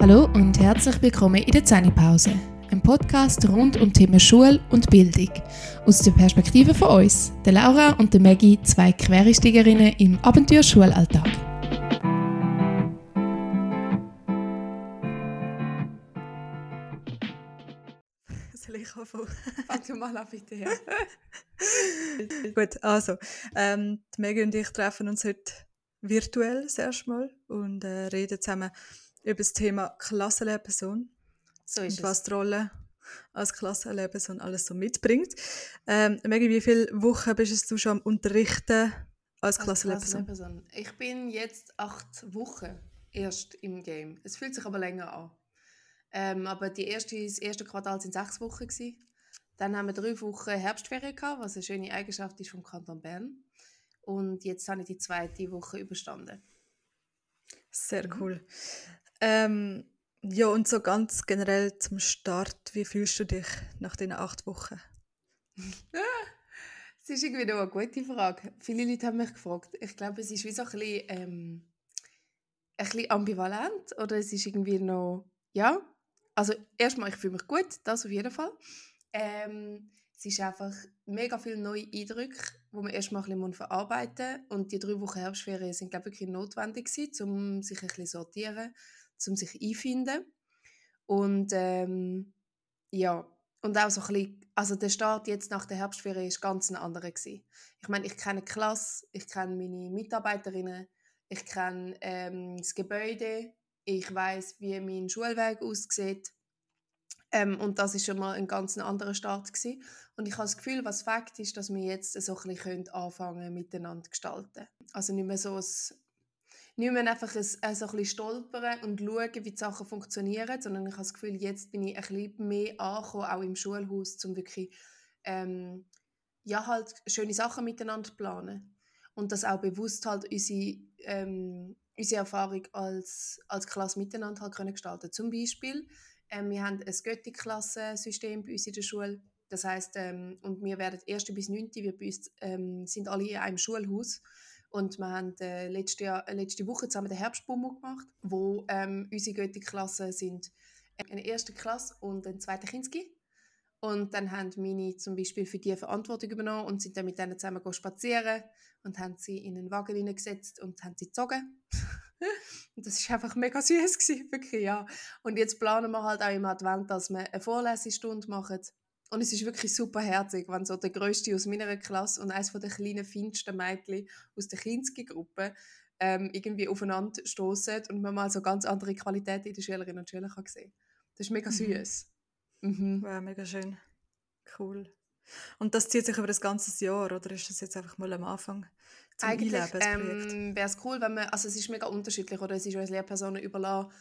Hallo und herzlich willkommen in der Zähnepause, ein Podcast rund um Themen Schule und Bildung. Aus der Perspektive von uns, der Laura und der Maggie, zwei Quereinsteigerinnen im Abenteuer-Schulalltag. Soll ich anfangen? Fang du mal an, bitte. Ja. Gut, also, ähm, die Maggie und ich treffen uns heute virtuell das erste Mal und äh, reden zusammen über das Thema Klassenlehrperson. So ist und was die Rolle als Klassenlehrperson alles so mitbringt. Ähm, Maggie, wie viele Wochen bist du schon am Unterrichten als, als Klassenlehrperson? Klassenlehrperson? Ich bin jetzt acht Wochen erst im Game. Es fühlt sich aber länger an. Ähm, aber die erste, das erste Quartal sind sechs Wochen gewesen. Dann haben wir drei Wochen Herbstferien gehabt, was eine schöne Eigenschaft ist vom Kanton Bern. Und jetzt habe ich die zweite Woche überstanden. Sehr mhm. cool. Ähm, ja, und so ganz generell zum Start, wie fühlst du dich nach diesen acht Wochen? das ist irgendwie noch eine gute Frage. Viele Leute haben mich gefragt. Ich glaube, es ist wie so ein bisschen, ähm, ein bisschen ambivalent oder es ist irgendwie noch, ja, also erstmal, ich fühle mich gut, das auf jeden Fall. Ähm, es ist einfach mega viele neue Eindrücke, die man erstmal ein bisschen verarbeiten muss. Und die drei Wochen Herbstferien sind, glaube ich, wirklich notwendig gewesen, um sich ein bisschen sortieren, um sich einfinden. Und ähm, ja, und auch so ein bisschen, also der Start jetzt nach der Herbstferien ist ganz ein anderer gewesen. Ich meine, ich kenne die Klasse, ich kenne meine Mitarbeiterinnen, ich kenne ähm, das Gebäude, ich weiß, wie mein Schulweg aussieht. Ähm, und das ist schon mal ein ganz anderer Start gewesen. Und ich habe das Gefühl, was Fakt ist, dass wir jetzt so ein bisschen anfangen miteinander gestalten. Also nicht mehr so ein, nicht mehr einfach ein, so ein bisschen stolpern und schauen, wie die Sachen funktionieren, sondern ich habe das Gefühl, jetzt bin ich ein bisschen mehr angekommen, auch im Schulhaus, um wirklich ähm, ja, halt schöne Sachen miteinander zu planen. Und das auch bewusst halt unsere, ähm, unsere Erfahrung als, als Klasse miteinander halt können gestalten Zum Beispiel ähm, wir haben ein Götti-Klassensystem bei uns in der Schule. Das heißt, ähm, und wir werden 1. bis 9. Wir bei uns, ähm, sind alle in einem Schulhaus. Und wir haben äh, letzte, Jahr, äh, letzte Woche zusammen den Herbstbummo gemacht, wo ähm, unsere Götti-Klassen sind äh, eine erste Klasse und ein zweiter Kinski. Und dann haben meine zum Beispiel für die Verantwortung übernommen und sind dann mit denen zusammen spazieren und haben sie in einen Wagen hineingesetzt und haben sie gezogen. Und das war einfach mega süß, wirklich, ja. Und jetzt planen wir halt auch im Advent, dass wir eine Vorlesestunde machen. Und es ist wirklich super herzig, wenn so der Größte aus meiner Klasse und eines der kleinen, feinsten Mädchen aus der Kinski-Gruppe ähm, irgendwie aufeinander stoßen und man mal so ganz andere Qualitäten in den Schülerinnen und Schülern kann sehen Das ist mega mhm. süß. Mhm. Mhm. Wow, mega schön. Cool. Und das zieht sich über das ganze Jahr, oder ist das jetzt einfach mal am Anfang? zum Eigentlich ähm, wäre es cool, wenn man, also es ist mega unterschiedlich oder es ist uns Lehrpersonen überlassen,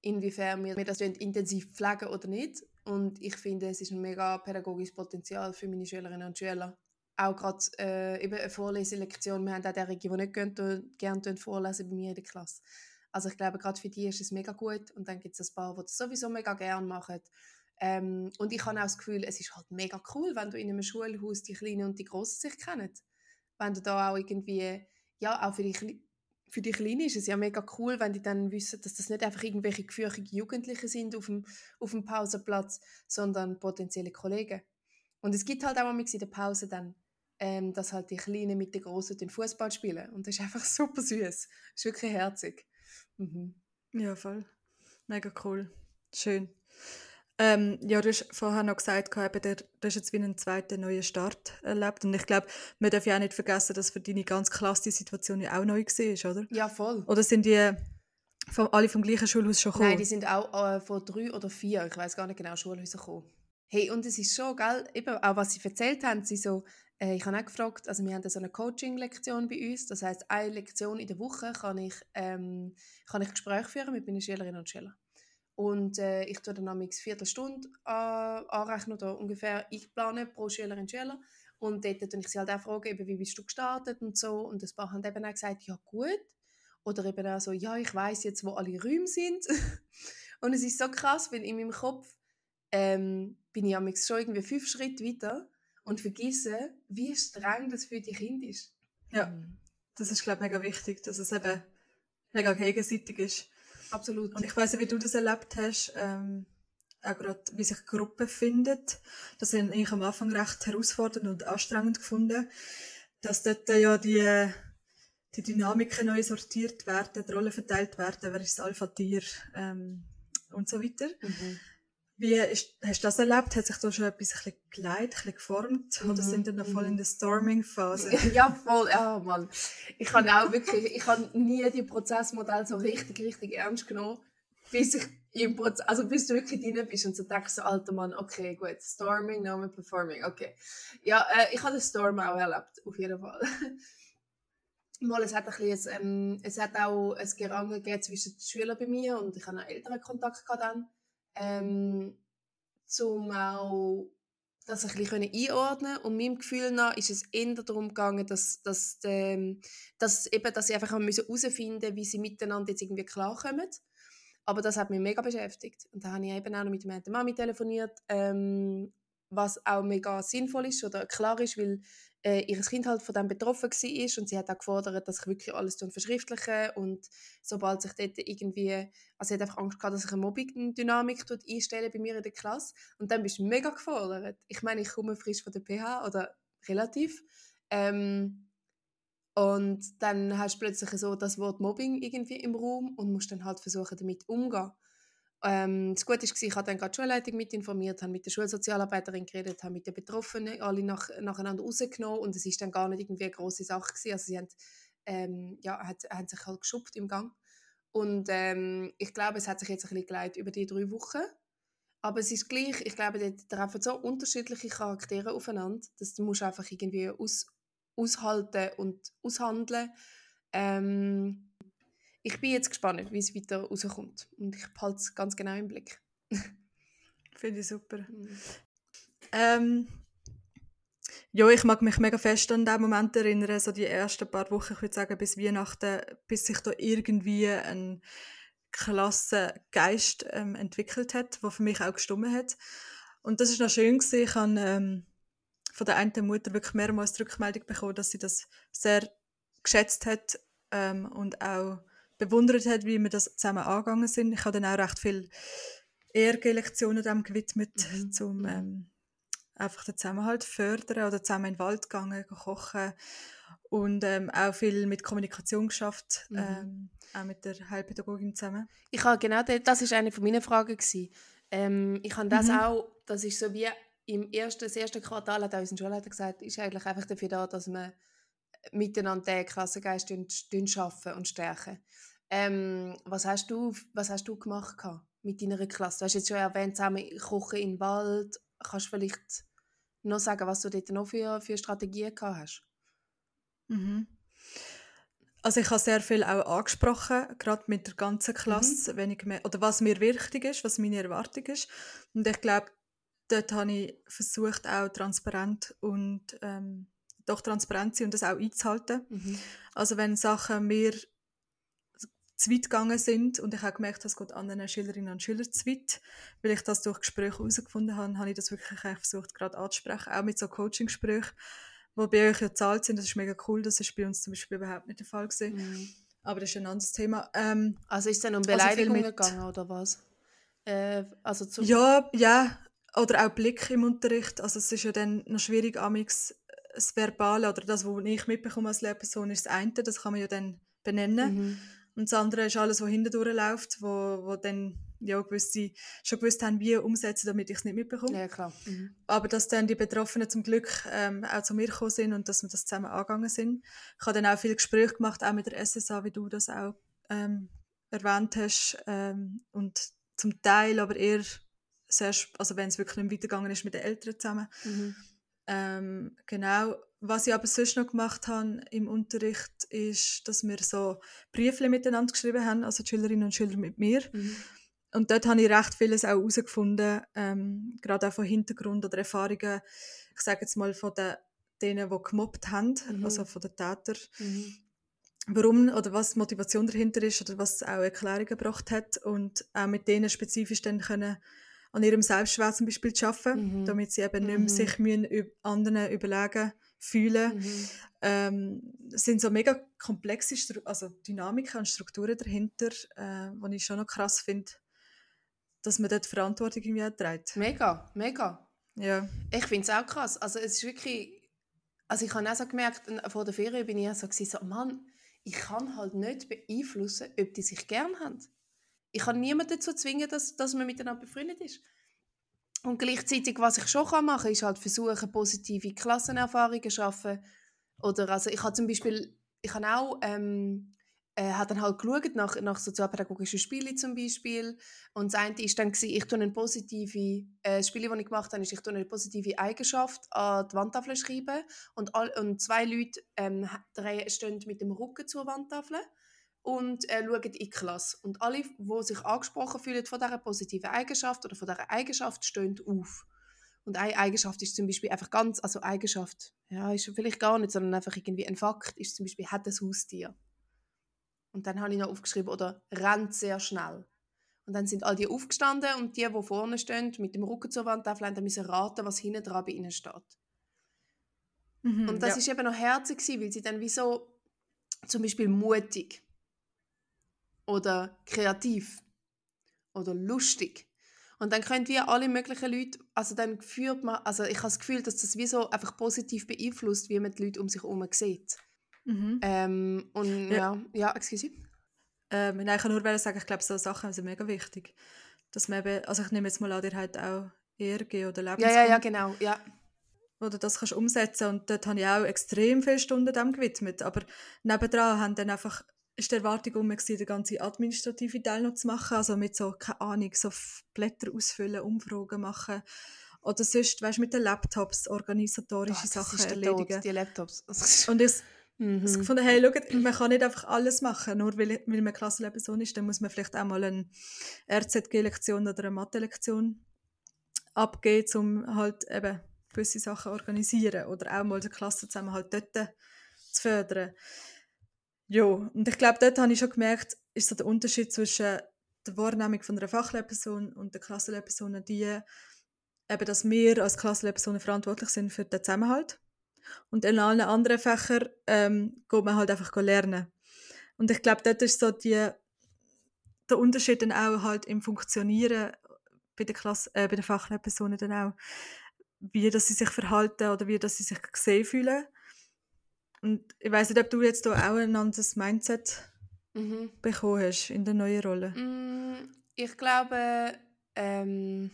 inwiefern wir das intensiv pflegen oder nicht. Und ich finde, es ist ein mega pädagogisches Potenzial für meine Schülerinnen und Schüler. Auch gerade äh, eben eine Vorleselektion. Wir haben auch derjenige, die nicht gerne vorlesen bei mir in der Klasse. Also ich glaube, gerade für die ist es mega gut. Und dann gibt es ein paar, die das sowieso mega gerne machen. Ähm, und ich habe auch das Gefühl, es ist halt mega cool, wenn du in einem Schulhaus die Kleinen und die Großen sich kennen wenn du da auch irgendwie, ja, auch für die, für die Kleinen ist es ja mega cool, wenn die dann wissen, dass das nicht einfach irgendwelche gefürchtigen Jugendliche sind auf dem, auf dem Pausenplatz, sondern potenzielle Kollegen. Und es gibt halt auch in der Pause dann, ähm, dass halt die Kleinen mit den Großen den Fußball spielen. Und das ist einfach super süß. Das ist wirklich herzig. Mhm. Ja, voll. Mega cool. Schön. Ähm, ja, du hast vorher noch gesagt, eben, du hast jetzt wie einen zweiten neuen Start erlebt. Und ich glaube, man darf ja auch nicht vergessen, dass für deine ganz klasse Situation ja auch neu war, oder? Ja, voll. Oder sind die vom, alle vom gleichen Schulhaus schon gekommen? Nein, die sind auch äh, von drei oder vier, ich weiß gar nicht genau, Schulhäuser gekommen. Hey, und es ist schon, gell, eben auch was sie erzählt haben, sie so, äh, ich habe auch gefragt, also wir haben so eine Coaching-Lektion bei uns, das heißt eine Lektion in der Woche kann ich, ähm, kann ich Gespräche führen mit meinen Schülerinnen und Schülern. Und äh, ich tue dann eine Viertelstunde äh, anrechnen oder ungefähr einplanen pro Schülerin und Schüler. Und dort tue ich sie halt auch fragen, eben, wie bist du gestartet und so. Und ein paar haben eben auch gesagt, ja gut. Oder eben auch so, ja, ich weiß jetzt, wo alle Räume sind. und es ist so krass, weil in meinem Kopf ähm, bin ich schon irgendwie fünf Schritte weiter und vergesse, wie streng das für die Kinder ist. Ja, das ist, glaube ich, mega wichtig, dass es eben mega gegenseitig ist. Absolut. Und ich weiß nicht, wie du das erlebt hast, ähm, auch gerade, wie sich Gruppen findet. Das habe ich am Anfang recht herausfordernd und anstrengend gefunden, dass dort ja die, die Dynamiken neu sortiert werden, die Rollen verteilt werden, wer ist das Alpha-Tier ähm, und so weiter. Mhm. Wie ist, hast du das erlebt? Hat sich da schon etwas ein bisschen geleitet, ein bisschen geformt? Oder Mhm, sind wir noch voll mhm. in der Storming-Phase? Ja, voll. Ja, Mann. Ich habe auch wirklich, ich habe nie die Prozessmodell so richtig, richtig ernst genommen, bis ich im Prozess, also bis du wirklich drin bist und so denkst, so, alter Mann, okay, gut, Storming, now we're performing, okay. Ja, äh, ich habe den Storm auch erlebt, auf jeden Fall. Mal, es hat ein bisschen, ähm, es hat auch ein Gerangel gegeben zwischen den Schülern bei mir und ich hatte einen älteren Kontakt gehabt dann, ähm, zum auch das ein bisschen einordnen und meinem Gefühl nach ist es eher darum gegangen, dass, dass, ähm, dass, eben, dass sie einfach herausfinden müssen, wie sie miteinander jetzt irgendwie klarkommen. Aber das hat mich mega beschäftigt. Und da habe ich eben auch noch mit meiner Mami telefoniert, ähm, was auch mega sinnvoll ist oder klar ist, weil äh, ihr Kind halt von dem betroffen war und sie hat auch gefordert, dass ich wirklich alles verschriftliche und sobald sich dort irgendwie, also sie hat einfach Angst gehabt, dass sich eine Mobbing-Dynamik einstellen bei mir in der Klasse und dann bist du mega gefordert. Ich meine, ich komme frisch von der PH oder relativ ähm, und dann hast du plötzlich so das Wort Mobbing irgendwie im Raum und musst dann halt versuchen, damit umzugehen. Ähm, das Gute war, ich habe dann gerade die Schulleitung mit informiert, habe mit der Schulsozialarbeiterin geredet, habe mit den Betroffenen alle nach, nacheinander rausgenommen und es ist dann gar nicht irgendwie eine grosse Sache gewesen. Also sie haben, ähm, ja, hat, haben sich halt geschuppt im Gang. Und ähm, ich glaube, es hat sich jetzt ein bisschen geleitet über die drei Wochen. Aber es ist gleich, ich glaube, dort treffen so unterschiedliche Charaktere aufeinander, dass du musst einfach irgendwie aus, aushalten und aushandeln. Ähm, ich bin jetzt gespannt, wie es weiter rauskommt. Und ich behalte es ganz genau im Blick. Finde ich super. Ähm, ja, ich mag mich mega fest an den Moment erinnern, so die ersten paar Wochen, ich würde sagen, bis Weihnachten, bis sich da irgendwie ein Klassengeist ähm, entwickelt hat, der für mich auch gestimmt hat. Und das ist noch schön gewesen. Ich habe ähm, von der einen Mutter wirklich mehrmals die Rückmeldung bekommen, dass sie das sehr geschätzt hat ähm, und auch bewundert hat, wie wir das zusammen angegangen sind. Ich habe dann auch recht viel ERG-Lektionen dem gewidmet, Mhm. um ähm, einfach den Zusammenhalt zu fördern oder zusammen in den Wald gegangen, kochen und ähm, auch viel mit Kommunikation geschafft, Mhm. ähm, auch mit der Heilpädagogin zusammen. Ich habe genau das, das ist eine von meinen Fragen gewesen. Ähm, ich habe das Mhm. auch, das ist so wie im ersten, das erste Quartal hat auch unser Schulleiter gesagt, ist eigentlich einfach dafür da, dass wir miteinander den Klassengeist schaffen und stärken. Ähm, was hast du, was hast du gemacht mit deiner Klasse? Du hast jetzt schon erwähnt, zusammen kochen im Wald. Kannst du vielleicht noch sagen, was du dort noch für, für Strategien gehabt hast? Mhm. Also ich habe sehr viel auch angesprochen, gerade mit der ganzen Klasse, wenn ich mehr, oder was mir wichtig ist, was meine Erwartung ist. Und ich glaube, dort habe ich versucht, auch transparent und ähm, doch transparent sein und das auch einzuhalten. Mhm. Also wenn Sachen mir zu weit gegangen sind und ich habe gemerkt, das geht anderen Schülerinnen und Schülern zu weit, weil ich das durch Gespräche herausgefunden habe, habe ich das wirklich versucht, gerade anzusprechen, auch mit so Coaching-Gesprächen, die bei euch ja gezahlt sind. Das ist mega cool, das ist bei uns zum Beispiel überhaupt nicht der Fall gewesen. Mhm. Aber das ist ein anderes Thema. Ähm, Also ist es dann um Also Beleidigungen mit- gegangen oder was? Äh, also ja, ja, oder auch Blick im Unterricht. Also es ist ja dann noch schwierig, amix das Verbale oder das, was ich mitbekomme als Lehrperson, ist das eine, das kann man ja dann benennen. Mhm. Und das andere ist alles, was hinten durchläuft, wo, wo dann ja, gewisse schon gewusst haben, wie umsetzen, damit ich es nicht mitbekomme. Ja, klar. Mhm. Aber dass dann die Betroffenen zum Glück ähm, auch zu mir gekommen sind und dass wir das zusammen angegangen sind. Ich habe dann auch viele Gespräche gemacht, auch mit der SSA, wie du das auch ähm, erwähnt hast. Ähm, und zum Teil aber eher, sehr, also wenn es wirklich nicht weitergegangen ist, mit den Eltern zusammen. Mhm. Ähm, genau. Was ich aber sonst noch gemacht habe im Unterricht, ist, dass wir so Briefe miteinander geschrieben haben, also die Schülerinnen und Schüler mit mir. Mhm. Und dort habe ich recht vieles auch herausgefunden, ähm, gerade auch von Hintergrund oder Erfahrungen, ich sage jetzt mal von den, denen, die gemobbt haben, Mhm. also von den Tätern, Mhm. warum oder was die Motivation dahinter ist oder was auch Erklärungen gebracht hat und auch mit denen spezifisch dann können an ihrem Selbstwert zum Beispiel zu arbeiten, Mhm. damit sie eben nicht Mhm. mehr sich müssen, anderen überlegen fühlen. Mhm. Ähm, es sind so mega komplexe Stru also Dynamiken und Strukturen dahinter, äh, die ich schon noch krass finde, dass man dort Verantwortung irgendwie trägt. Mega, mega. Ja. Ich finde es auch krass. Also es ist wirklich, also ich habe auch so gemerkt, vor der Ferien bin ich auch so, so Mann, ich kann halt nicht beeinflussen, ob die sich gern haben. Ich kann niemanden dazu zwingen, dass, dass man miteinander befreundet ist. Und gleichzeitig, was ich schon machen kann, ist halt versuchen, positive Klassenerfahrungen zu schaffen. Oder also ich habe zum Beispiel, ich habe auch ähm, äh, hat dann halt geschaut nach, nach sozialpädagogischen Spielen zum Beispiel. Und das eine war dann, gewesen, ich tue eine positive, äh, Spiele, die ich gemacht habe, ist, ich tue eine positive Eigenschaft an die Wandtafel schreiben. Und, all, und zwei Leute ähm, stehen mit dem Rücken zur Wandtafel und äh, schauen in Klasse. Und alle, die sich angesprochen fühlen von dieser positiven Eigenschaft oder von dieser Eigenschaft, stehen auf. Und eine Eigenschaft ist zum Beispiel einfach ganz, also Eigenschaft, ja, ist vielleicht gar nicht, sondern einfach irgendwie ein Fakt, ist zum Beispiel, hat ein Haustier. Und dann habe ich noch aufgeschrieben, oder rennt sehr schnell. Und dann sind all die aufgestanden und die, die vorne stehen, mit dem Rücken zur Wand auflehnen, müssen raten, was hinten dran bei ihnen steht. Mhm, und das ja. ist eben noch herzig, weil sie dann wie so zum Beispiel mutig oder kreativ oder lustig. Und dann können wir alle möglichen Leute, also dann führt man, also ich habe das Gefühl, dass das wie so einfach positiv beeinflusst, wie man die Leute um sich herum sieht. Mhm. Ähm, und ja, ja, ja excuse. Ähm, nein, ich kann nur sagen, ich glaube, so Sachen sind mega wichtig. Dass man eben, also ich nehme jetzt mal an, dir halt auch ERG oder Lebenskunde. Ja, ja, ja, genau, ja. Oder das kannst du umsetzen und dort habe ich auch extrem viele Stunden dem gewidmet. Aber nebendran haben dann einfach ist die Erwartung um, die ganze administrative Teil noch zu machen, also mit so, keine Ahnung, so Blätter ausfüllen, Umfragen machen oder sonst, weißt, mit den Laptops organisatorische oh, Sachen erledigen. Tod, die Laptops. und ich, Mhm. Gefunden, hey, schaut, man kann nicht einfach alles machen, nur weil, weil man Klassenlehrperson ist, dann muss man vielleicht auch mal eine RZG-Lektion oder eine Mathe-Lektion abgeben, um halt eben gewisse Sachen organisieren oder auch mal die Klasse zusammen halt dort zu fördern. Ja, und ich glaube, dort habe ich schon gemerkt, ist so der Unterschied zwischen der Wahrnehmung von einer Fachlehrperson und der Klassenlehrperson die, eben, dass wir als Klassenlehrpersonen verantwortlich sind für den Zusammenhalt und in allen anderen Fächern ähm, geht man halt einfach lernen. Und ich glaube, dort ist so die, der Unterschied dann auch halt im Funktionieren bei den, Klasse, äh, bei den Fachlehrpersonen dann auch, wie dass sie sich verhalten oder wie dass sie sich gesehen fühlen. Und ich weiß nicht, ob du jetzt da auch ein anderes Mindset mhm. bekommen hast in der neuen Rolle. Mm, ich glaube, ähm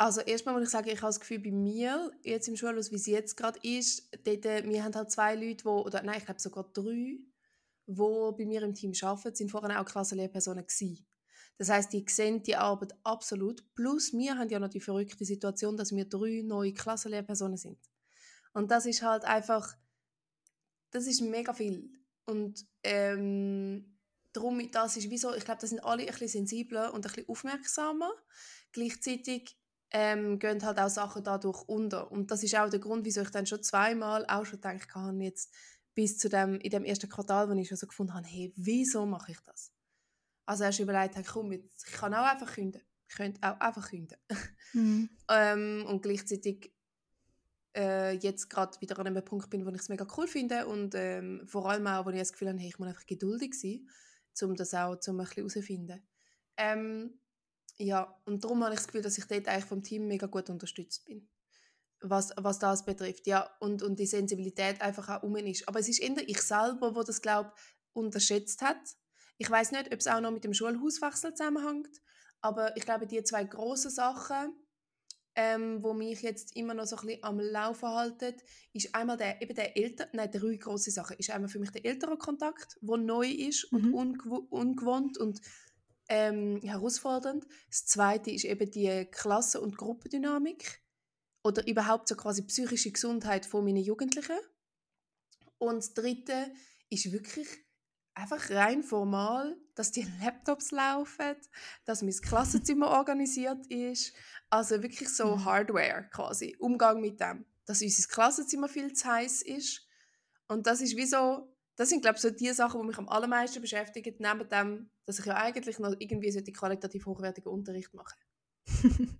also erstmal muss ich sagen, ich habe das Gefühl, bei mir, jetzt im Schulhaus, wie es jetzt gerade ist, dort, äh, wir haben halt zwei Leute, wo, oder nein, ich glaube sogar drei, die bei mir im Team arbeiten, sind vorher auch Klassenlehrpersonen gewesen. Das heißt, die sehen die Arbeit absolut. Plus, wir haben ja noch die verrückte Situation, dass wir drei neue Klassenlehrpersonen sind. Und das ist halt einfach, das ist mega viel. Und ähm, darum, das ist wieso, ich glaube, da sind alle ein bisschen sensibler und ein bisschen aufmerksamer. Gleichzeitig ähm, gehen halt auch Sachen dadurch unter. Und das ist auch der Grund, wieso ich dann schon zweimal auch schon gedacht habe, jetzt bis zu dem, in dem ersten Quartal, wo ich schon so gefunden habe, hey, wieso mache ich das? Also erst überlegt habe, komm, jetzt, ich kann auch einfach künden. Ich könnte auch einfach künden. Mhm. ähm, und gleichzeitig äh, jetzt gerade wieder an einem Punkt bin, wo ich es mega cool finde und ähm, vor allem auch, wo ich das Gefühl habe, hey, ich muss einfach geduldig sein, um das auch zum ein bisschen herauszufinden. Ähm, ja, und darum habe ich das Gefühl, dass ich dort eigentlich vom Team mega gut unterstützt bin. Was, was das betrifft, ja. Und, und die Sensibilität einfach auch um ist. Aber es ist eher ich selber, wo das, glaube unterschätzt hat. Ich weiß nicht, ob es auch noch mit dem Schulhauswechsel zusammenhängt, aber ich glaube, die zwei grossen Sachen, ähm, wo mich jetzt immer noch so ein bisschen am Laufen halten, ist einmal der, eben der Eltern, nein, drei grosse Sachen, ist einmal für mich der Elternkontakt, der neu ist und mhm. ungew ungewohnt und ähm, herausfordernd. Das zweite ist eben die Klasse- und Gruppendynamik oder überhaupt so quasi psychische Gesundheit von meinen Jugendlichen. Und das dritte ist wirklich einfach rein formal, dass die Laptops laufen, dass mein Klassenzimmer organisiert ist. Also wirklich so mhm. Hardware quasi, Umgang mit dem. Dass unser Klassenzimmer viel zu heiß ist. Und das ist wie so das sind, glaube ich, so die Sachen, die mich am allermeisten beschäftigen, neben dem, dass ich ja eigentlich noch irgendwie so die qualitativ hochwertigen Unterricht mache.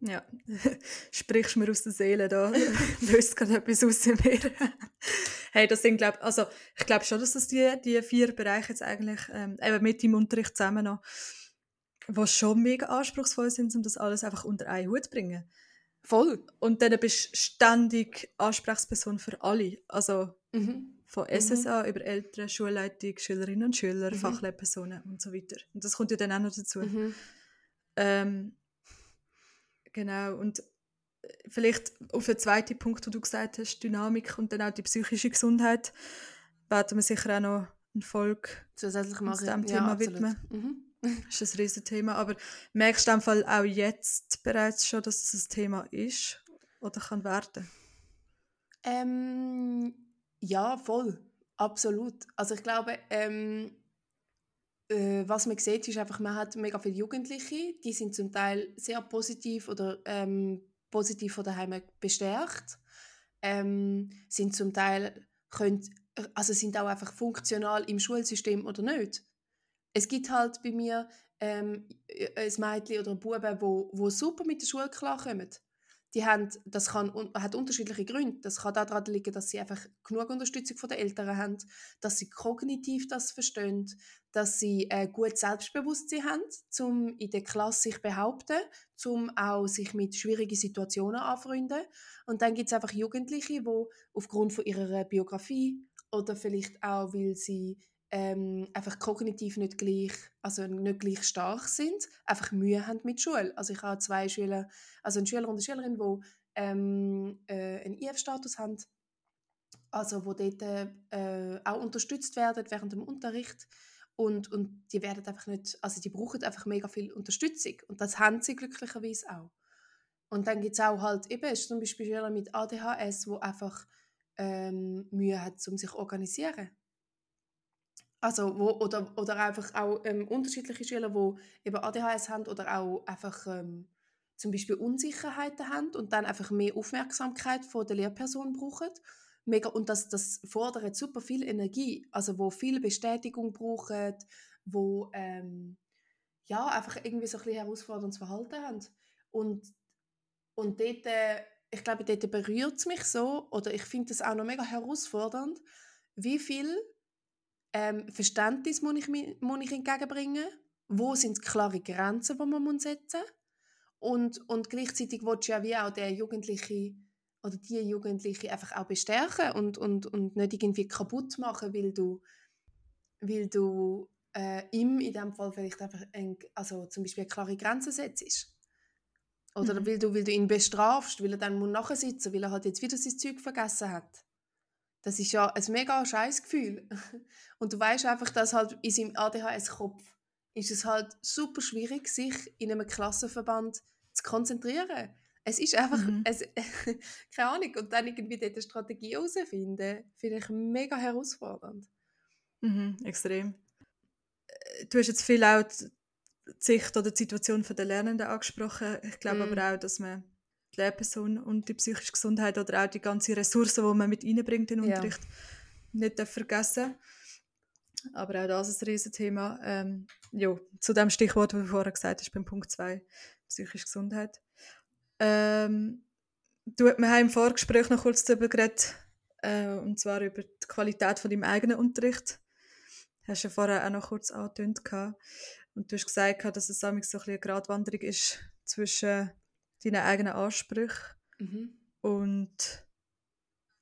Ja, sprichst mir aus der Seele da, löst gerade etwas aus in mir. Hey, das sind glaub, also ich glaube schon, dass das die, die vier Bereiche jetzt eigentlich ähm, eben mit im Unterricht zusammen noch, was schon mega anspruchsvoll sind, um das alles einfach unter einen Hut zu bringen. Voll. Und dann bist du ständig Ansprechperson für alle, also Mhm. von SSA über Eltern, Schulleitung, Schülerinnen und Schüler, Mhm. Fachlehrpersonen und so weiter. Und das kommt ja dann auch noch dazu. Mhm. Ähm, genau, und vielleicht auf den zweiten Punkt, den du gesagt hast, Dynamik und dann auch die psychische Gesundheit, werden wir sicher auch noch eine Folge, Zusätzlich Uns dem ja, Thema absolut. widmen. Mhm. das ist ein riesen Thema, aber merkst du dem Fall auch jetzt bereits schon, dass es ein Thema ist oder kann werden? Ähm, ja, voll. Absolut. Also ich glaube, ähm, äh, was man sieht, ist einfach, man hat mega viele Jugendliche, die sind zum Teil sehr positiv oder ähm, positiv von daheim bestärkt, ähm, sind zum Teil können, also sind auch einfach funktional im Schulsystem oder nicht. Es gibt halt bei mir ähm, ein Mädchen oder ein Bube, wo, wo super mit der Schule klarkommen. Die haben, das kann, hat unterschiedliche Gründe. Das kann daran liegen, dass sie einfach genug Unterstützung von den Eltern haben, dass sie kognitiv das verstehen, dass sie äh, gut Selbstbewusstsein haben, um in der Klasse sich behaupten, um auch sich mit schwierigen Situationen anfreunden. Und dann gibt es einfach Jugendliche, die aufgrund von ihrer Biografie oder vielleicht auch, weil sie ähm, einfach kognitiv nicht gleich, also nicht gleich stark sind, einfach Mühe haben mit Schule. Also ich habe zwei Schüler, also einen Schüler und eine Schülerin, die ähm, äh, einen IF-Status haben, also wo dort äh, auch unterstützt werden während dem Unterricht und, und die werden einfach nicht, also die brauchen einfach mega viel Unterstützung und das haben sie glücklicherweise auch. Und dann gibt es auch halt eben ist zum Beispiel Schüler mit ADHS, wo einfach ähm, Mühe hat, um sich zu organisieren. Also wo, oder, oder einfach auch ähm, unterschiedliche Schüler, die eben ADHS haben oder auch einfach ähm, zum Beispiel Unsicherheiten haben und dann einfach mehr Aufmerksamkeit von der Lehrperson brauchen. Mega, und das, das fordert super viel Energie, also wo viel Bestätigung brauchen, wo ähm, ja, einfach irgendwie so ein herausforderndes Verhalten haben. Und, und dort, äh, ich glaube, dort berührt es mich so, oder ich finde es auch noch mega herausfordernd, wie viel ähm, Verständnis muss ich, muss ich entgegenbringen, wo sind klare Grenzen, die man muss setzen? Und, und gleichzeitig willst du ja wie auch der Jugendliche oder die Jugendliche einfach auch bestärken und, und, und nicht irgendwie kaputt machen, weil du, weil du äh, ihm in dem Fall vielleicht einfach ein, also zum Beispiel eine klare Grenze setzt. Oder Mhm. weil, du, weil du ihn bestrafst, weil er dann muss nachsitzen weil er halt jetzt wieder sein Zeug vergessen hat. Das ist ja ein mega scheiß Gefühl. Und du weißt einfach, dass halt in seinem ADHS-Kopf ist es halt super schwierig, sich in einem Klassenverband zu konzentrieren. Es ist einfach, Mhm. es, keine Ahnung, und dann irgendwie dort eine Strategie herausfinden, finde ich mega herausfordernd. Mhm, extrem. Äh, Du hast jetzt viel auch die Sicht oder die Situation der Lernenden angesprochen. Ich glaube Mm. aber auch, dass man die Lehrperson und die psychische Gesundheit oder auch die ganze Ressourcen, die man mit reinbringt in den Ja. Unterricht, nicht vergessen Aber auch das ist ein Riesenthema. Ähm, ja, zu dem Stichwort, das du vorher gesagt hast, beim Punkt 2, psychische Gesundheit. Ähm, du, wir haben im Vorgespräch noch kurz darüber geredet, äh, und zwar über die Qualität von deinem eigenen Unterricht. Hast du ja vorher auch noch kurz angetönt. Und du hast gesagt, dass es so ein bisschen eine Gratwanderung ist zwischen deinen eigenen Ansprüchen Mhm. und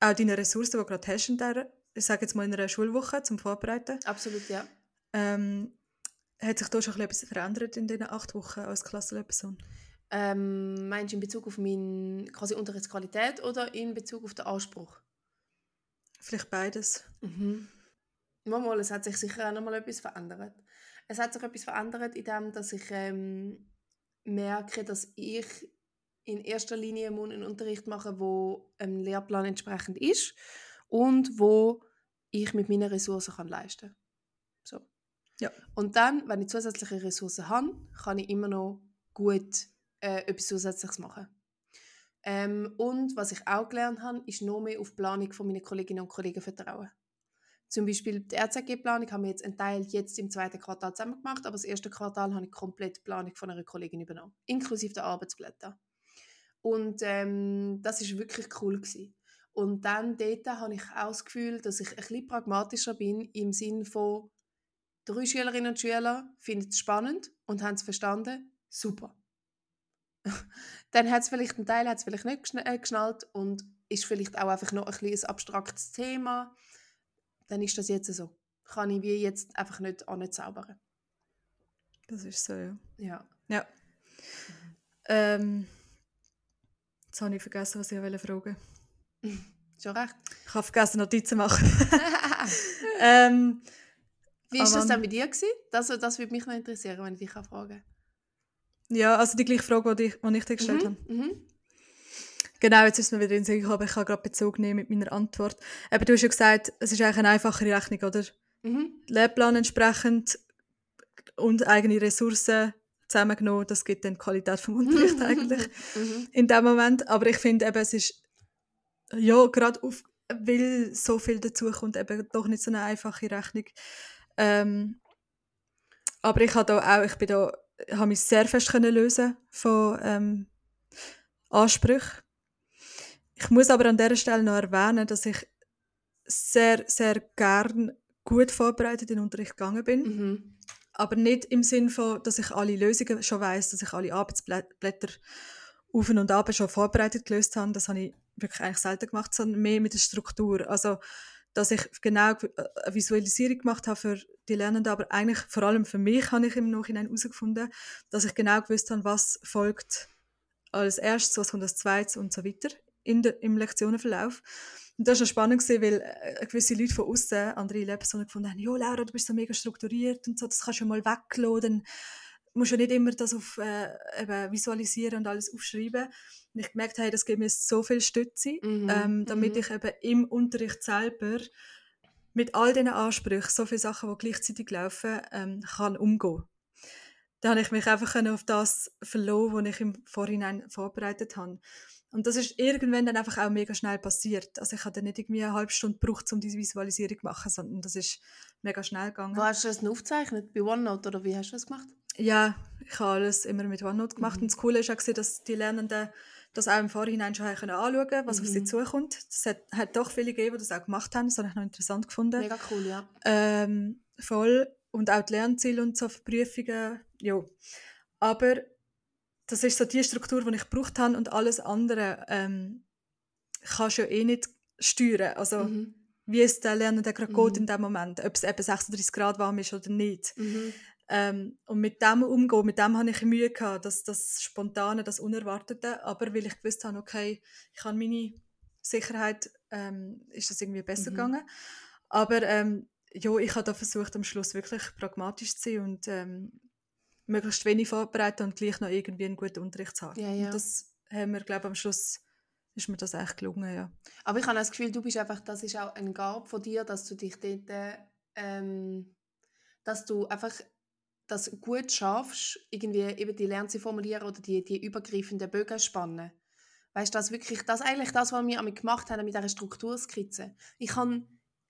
auch deinen Ressourcen, die du gerade hast in dieser, ich sage jetzt mal in einer Schulwoche zum Vorbereiten. Absolut, ja. Ähm, hat sich da schon ein bisschen etwas verändert in diesen acht Wochen als Klassenlehrperson? Ähm, meinst du in Bezug auf meine quasi Unterrichtsqualität oder in Bezug auf den Anspruch? Vielleicht beides. Mhm. Mal, es hat sich sicher auch noch mal etwas verändert. Es hat sich etwas verändert, in dem, dass ich ähm, merke, dass ich in erster Linie muss einen Unterricht machen wo einem Lehrplan entsprechend ist und wo ich mit meinen Ressourcen kann leisten kann. So. Ja. Und dann, wenn ich zusätzliche Ressourcen habe, kann ich immer noch gut äh, etwas Zusätzliches machen. Ähm, und was ich auch gelernt habe, ist noch mehr auf die Planung von meinen Kolleginnen und Kollegen vertrauen. Zum Beispiel die RZG-Planung haben wir jetzt einen Teil jetzt im zweiten Quartal zusammen gemacht, aber das erste Quartal habe ich komplett die Planung von einer Kollegin übernommen, inklusive der Arbeitsblätter. Und ähm, das ist wirklich cool gewesen. Und dann dort habe ich auch das Gefühl, dass ich ein bisschen pragmatischer bin im Sinne von drei Schülerinnen und Schüler finden es spannend und haben es verstanden. Super. dann hat es vielleicht ein Teil hat's vielleicht nicht äh, geschnallt und ist vielleicht auch einfach noch ein, bisschen ein abstraktes Thema. Dann ist das jetzt so. Kann ich wie jetzt einfach nicht anzaubern. Das ist so, ja. Ja. Ja. Ähm, jetzt habe ich vergessen, was ich fragen wollte. Schon recht. Ich habe vergessen, Notizen zu machen. ähm, Wie war das dann bei dir? Gewesen? Das, das würde mich noch interessieren, wenn ich dich fragen kann. Ja, also die gleiche Frage, die ich, die ich dir gestellt habe. Mhm. Mhm. Genau, jetzt ist mir wieder in den Sinn gekommen, aber ich kann gerade Bezug nehmen mit meiner Antwort. Aber du hast ja gesagt, es ist eigentlich eine einfache Rechnung, oder? Mhm. Lehrplan entsprechend und eigene Ressourcen zusammengenommen, das gibt dann die Qualität vom Unterricht eigentlich Mhm. in dem Moment. Aber ich finde eben, es ist ja gerade auf, weil so viel dazu kommt, eben doch nicht so eine einfache Rechnung. Ähm, aber ich habe da auch, ich bin da, habe mich sehr fest können lösen von ähm, Ansprüchen. Ich muss aber an dieser Stelle noch erwähnen, dass ich sehr, sehr gern gut vorbereitet in den Unterricht gegangen bin Mhm. aber nicht im Sinn von, dass ich alle Lösungen schon weiß, dass ich alle Arbeitsblätter auf und ab schon vorbereitet gelöst habe. Das habe ich wirklich eigentlich selten gemacht, sondern mehr mit der Struktur. Also, dass ich genau äh, eine Visualisierung gemacht habe für die Lernenden, aber eigentlich vor allem für mich habe ich im Nachhinein herausgefunden, dass ich genau gewusst habe, was folgt als erstes, was kommt als zweites und so weiter in der, im Lektionenverlauf. Und das war spannend, weil äh, gewisse Leute von außen, andere Lehrpersonen gefunden haben, «Jo, Laura, du bist so mega strukturiert und so, das kannst du mal weglassen, musst du ja nicht immer das auf äh, visualisieren und alles aufschreiben.» Und ich gemerkt habe, das gibt mir so viel Stütze, Mhm. ähm, damit Mhm. ich eben im Unterricht selber mit all diesen Ansprüchen, so viele Sachen, die gleichzeitig laufen, ähm, kann umgehen. Da habe ich mich einfach auf das verloren, was ich im Vorhinein vorbereitet habe. Und das ist irgendwann dann einfach auch mega schnell passiert. Also ich habe dann nicht irgendwie eine halbe Stunde gebraucht, um diese Visualisierung zu machen, sondern das ist mega schnell gegangen. Wo hast du das aufgezeichnet? Bei OneNote oder wie hast du das gemacht? Ja, ich habe alles immer mit OneNote gemacht. Mhm. Und das Coole ist auch, dass die Lernenden das auch im Vorhinein schon können anschauen können, was auf sie Mhm. zukommt. Es hat, hat doch viele gegeben, die das auch gemacht haben. Das habe ich noch interessant gefunden. Mega cool, ja. Ähm, voll. Und auch die Lernziele und so für Prüfungen. Ja. Aber das ist so die Struktur, die ich gebraucht habe und alles andere ähm, kannst du ja eh nicht steuern. Also Mhm. wie es der Lernende gerade Mhm. geht in dem Moment. Ob es eben 36 Grad warm ist oder nicht. Mhm. Ähm, und mit dem umgehen, mit dem hatte ich Mühe gehabt, das, das Spontane, das Unerwartete, aber weil ich gewusst habe, okay, ich habe meine Sicherheit, ähm, ist das irgendwie besser Mhm. gegangen. Aber ähm, ja, ich habe da versucht, am Schluss wirklich pragmatisch zu sein und ähm, möglichst wenig vorbereiten und gleich noch irgendwie einen guten Unterricht zu haben. Ja, ja. Und das haben wir, glaube ich, am Schluss ist mir das echt gelungen, ja. Aber ich habe das Gefühl, du bist einfach, das ist auch ein Gabe von dir, dass du dich dort, äh, ähm, dass du einfach das gut schaffst, irgendwie eben die Lernziele formulieren oder die, die übergreifenden Bögen spannen. Weißt du, das wirklich, das ist eigentlich das, was wir gemacht haben mit dieser Strukturskizze. Ich habe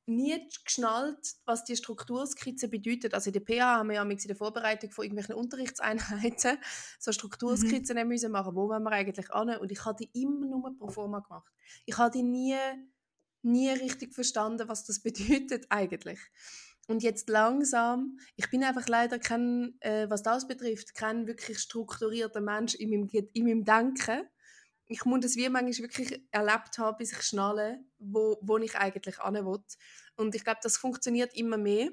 nie geschnallt, was die Strukturskizze bedeutet. Also in der PH haben wir ja in der Vorbereitung von irgendwelchen Unterrichtseinheiten so Strukturskizzen mhm. müssen machen, wo wollen wir eigentlich an? Und ich habe die immer nur pro forma gemacht. Ich habe die nie, nie richtig verstanden, was das bedeutet eigentlich. Und jetzt langsam, ich bin einfach leider kein, äh, was das betrifft, kein wirklich strukturierter Mensch in meinem, in meinem Denken. Ich muss das wie manchmal wirklich erlebt haben, bis ich schnalle, wo, wo ich eigentlich hin will. Und ich glaube, das funktioniert immer mehr.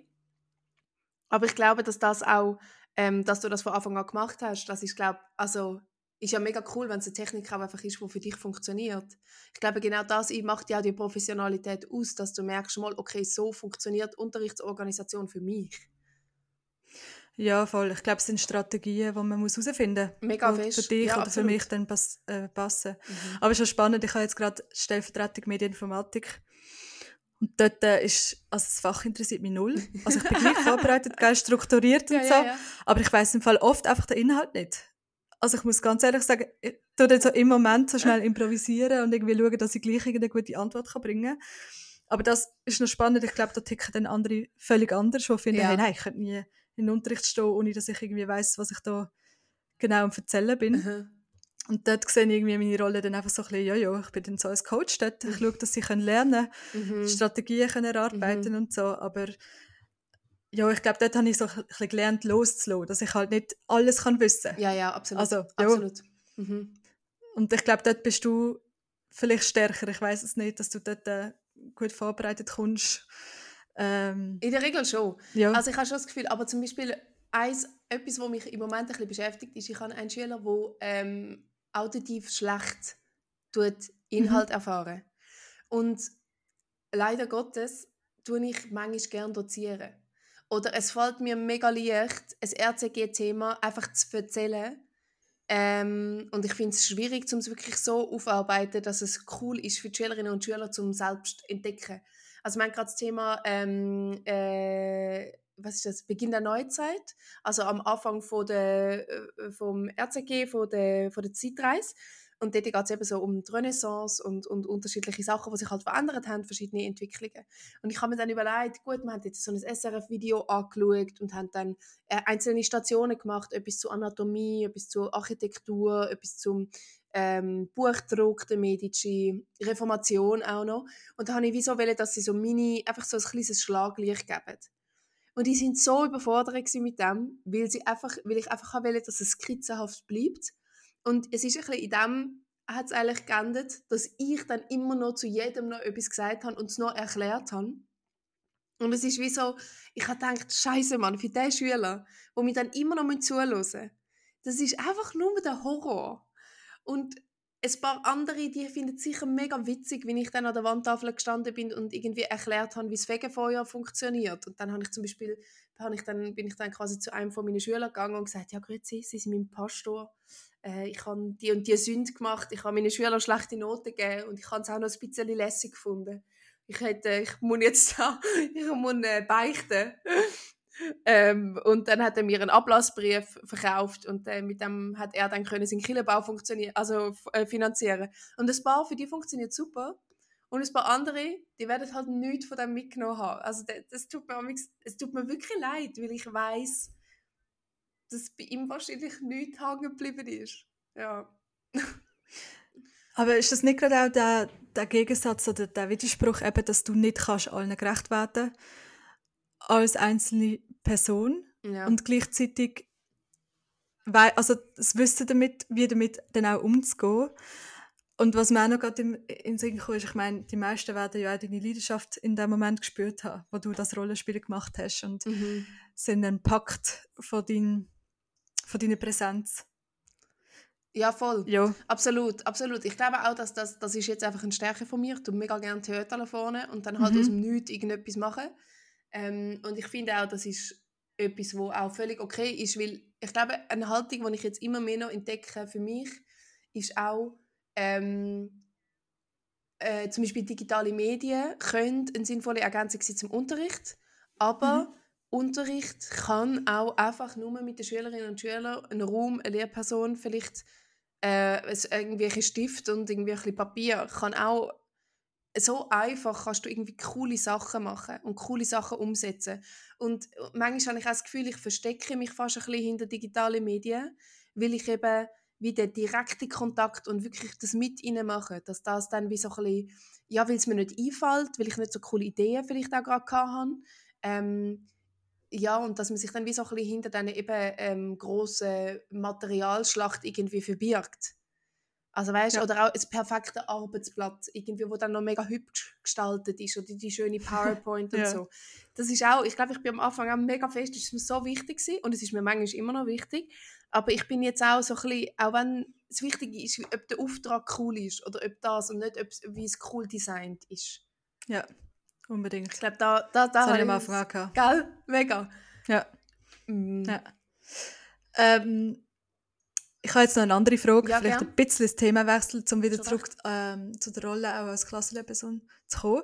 Aber ich glaube, dass das auch, ähm, dass du das von Anfang an gemacht hast, das ist, glaube also ist ja mega cool, wenn es eine Technik auch einfach ist, die für dich funktioniert. Ich glaube, genau das macht ja auch die Professionalität aus, dass du merkst mal, okay, so funktioniert Unterrichtsorganisation für mich. Ja, voll. Ich glaube, es sind Strategien, die man muss herausfinden muss. Mega die fest. für dich ja, oder absolut. für mich dann pass äh, passen. Mhm. Aber es ist schon spannend, ich habe jetzt gerade Stellvertretung Medieninformatik. Und dort äh, ist, also das Fach interessiert mich null. Also ich bin gleich vorbereitet, geil strukturiert und Ja, so. ja. Aber ich weiß im Fall oft einfach den Inhalt nicht. Also ich muss ganz ehrlich sagen, ich tue dann so im Moment so schnell improvisieren und irgendwie schauen, dass ich gleich eine gute Antwort kann bringen kann. Aber das ist noch spannend. Ich glaube, da ticken dann andere völlig anders, die finden, Ja. hey, nein, ich könnte nie in den Unterricht stehen, ohne dass ich irgendwie weiß, was ich da genau am Erzählen bin. Mhm. Und dort sehe ich irgendwie meine Rolle dann einfach so ein bisschen, ja, ja, ich bin dann so als Coach dort. Ich schaue, dass sie können lernen können, Mhm. Strategien können erarbeiten und so. Aber ja, ich glaube, dort habe ich so ein bisschen gelernt, loszulassen, dass ich halt nicht alles kann wissen Ja, ja, absolut. Also, ja. absolut. Mhm. Und ich glaube, dort bist du vielleicht stärker. Ich weiß es nicht, dass du dort äh, gut vorbereitet kommst. Ähm, In der Regel schon. ja. Also ich habe schon das Gefühl, aber zum Beispiel eins, etwas, was mich im Moment ein bisschen beschäftigt, ist, ich habe einen Schüler, der ähm, auditiv schlecht tut Inhalt erfahren. Und leider Gottes tue ich manchmal gerne dozieren. Oder es fällt mir mega leicht, ein RCG-Thema einfach zu erzählen. Ähm, und ich finde es schwierig, um es wirklich so aufarbeiten, dass es cool ist für die Schülerinnen und Schüler zum selbst zu entdecken. Also ich meine gerade das Thema ähm, äh, was ist das, Beginn der Neuzeit, also am Anfang von der, äh, vom RCG, von der, von der Zeitreise. Und dort geht es eben so um die Renaissance und, und unterschiedliche Sachen, die sich halt verändert haben, verschiedene Entwicklungen. Und ich habe mir dann überlegt, gut, wir haben jetzt so ein SRF-Video angeschaut und haben dann äh, einzelne Stationen gemacht, etwas zu Anatomie, etwas zu Architektur, etwas zum ähm, Buchdruck der Medici, Reformation auch noch. Und da habe ich wie so wollen, dass sie so mini, einfach so ein kleines Schlaglicht geben. Und die sind so überfordert mit dem, weil, sie einfach, weil ich einfach wollte, dass es skizzenhaft bleibt. Und es ist ein bisschen in dem, hat es eigentlich geendet, dass ich dann immer noch zu jedem noch etwas gesagt habe und es noch erklärt habe. Und es ist wie so, ich habe gedacht, Scheiße, Mann, für diesen Schüler, wo mir dann immer noch zuhören müssen, das ist einfach nur der Horror. Und ein paar andere, die finden es sicher mega witzig, wenn ich dann an der Wandtafel gestanden bin und irgendwie erklärt habe, wie das Fegefeuer funktioniert. Und dann habe ich zum Beispiel, habe ich dann, bin ich dann quasi zu einem von meinen Schülern gegangen und gesagt, ja, grüezi, Sie sind mein Pastor. Äh, ich habe die und die Sünde gemacht, ich habe meinen Schülern schlechte Noten gegeben und ich habe es auch noch ein bisschen lässig gefunden. Ich, hätte, ich muss jetzt da, ich muss äh, beichten. Ähm, und dann hat er mir einen Ablassbrief verkauft und äh, mit dem hat er dann können seinen funktionieren, also äh, finanzieren. Und ein paar für die funktioniert super und ein paar andere, die werden halt nichts von dem mitgenommen haben. Also das, das tut mir es tut mir wirklich leid, weil ich weiß, dass bei ihm wahrscheinlich nichts hängen geblieben ist. Ja. Aber ist das nicht gerade auch der, der Gegensatz oder der Widerspruch, eben, dass du nicht kannst allen gerecht werden als einzelne Person ja. und gleichzeitig wei- also das Wissen damit, wie damit dann auch umzugehen. Und was mir auch noch gerade in den Sinn kam, ist, ich meine, die meisten werden ja auch deine Leidenschaft in dem Moment gespürt haben, wo du das Rollenspiel gemacht hast und mhm. sind ein Pakt von, dein, von deiner Präsenz. ja, voll. Ja, Absolut, absolut. Ich glaube auch, dass das, das ist jetzt einfach eine Stärke von mir. Ich tue mega gerne Hörtelefone und dann halt Mhm. aus dem Nichts irgendetwas machen. Ähm, und ich finde auch, das ist etwas, wo auch völlig okay ist, weil ich glaube, eine Haltung, die ich jetzt immer mehr noch entdecke für mich, ist auch, ähm, äh, zum Beispiel digitale Medien können eine sinnvolle Ergänzung sein zum Unterricht, aber Unterricht kann auch einfach nur mit den Schülerinnen und Schülern, ein Raum, eine Lehrperson, vielleicht äh, irgendwelche Stift und irgendwie ein bisschen Papier, kann auch so einfach kannst du irgendwie coole Sachen machen und coole Sachen umsetzen. Und manchmal habe ich auch das Gefühl, ich verstecke mich fast ein bisschen hinter digitalen Medien, weil ich eben wie den direkten Kontakt und wirklich das mit ihnen mache, dass das dann wie so ein bisschen, ja, weil es mir nicht einfällt, weil ich nicht so coole Ideen vielleicht auch gerade hatte, ähm, ja, und dass man sich dann wie so ein bisschen hinter diesen eben ähm, grossen Materialschlacht irgendwie verbirgt. Also weißt, Ja. oder auch ein perfektes Arbeitsblatt, irgendwie, wo dann noch mega hübsch gestaltet ist oder die schöne PowerPoint und Ja. so. Das ist auch, ich glaube, ich bin am Anfang auch mega fest, ist es mir so wichtig gewesen, und es ist mir manchmal immer noch wichtig, aber ich bin jetzt auch so ein bisschen, auch wenn es wichtig ist, ob der Auftrag cool ist oder ob das und nicht, ob wie es cool designt ist. ja, unbedingt. Ich glaube, da, da, da Das habe ich auch gehabt. Gell? Mega. Ja. Mm. Ja. Ähm, ich habe jetzt noch eine andere Frage, Ja, vielleicht gern. ein bisschen das Themawechsel, um wieder Schon zurück ähm, zu der Rolle auch als Klassenlehrperson zu kommen.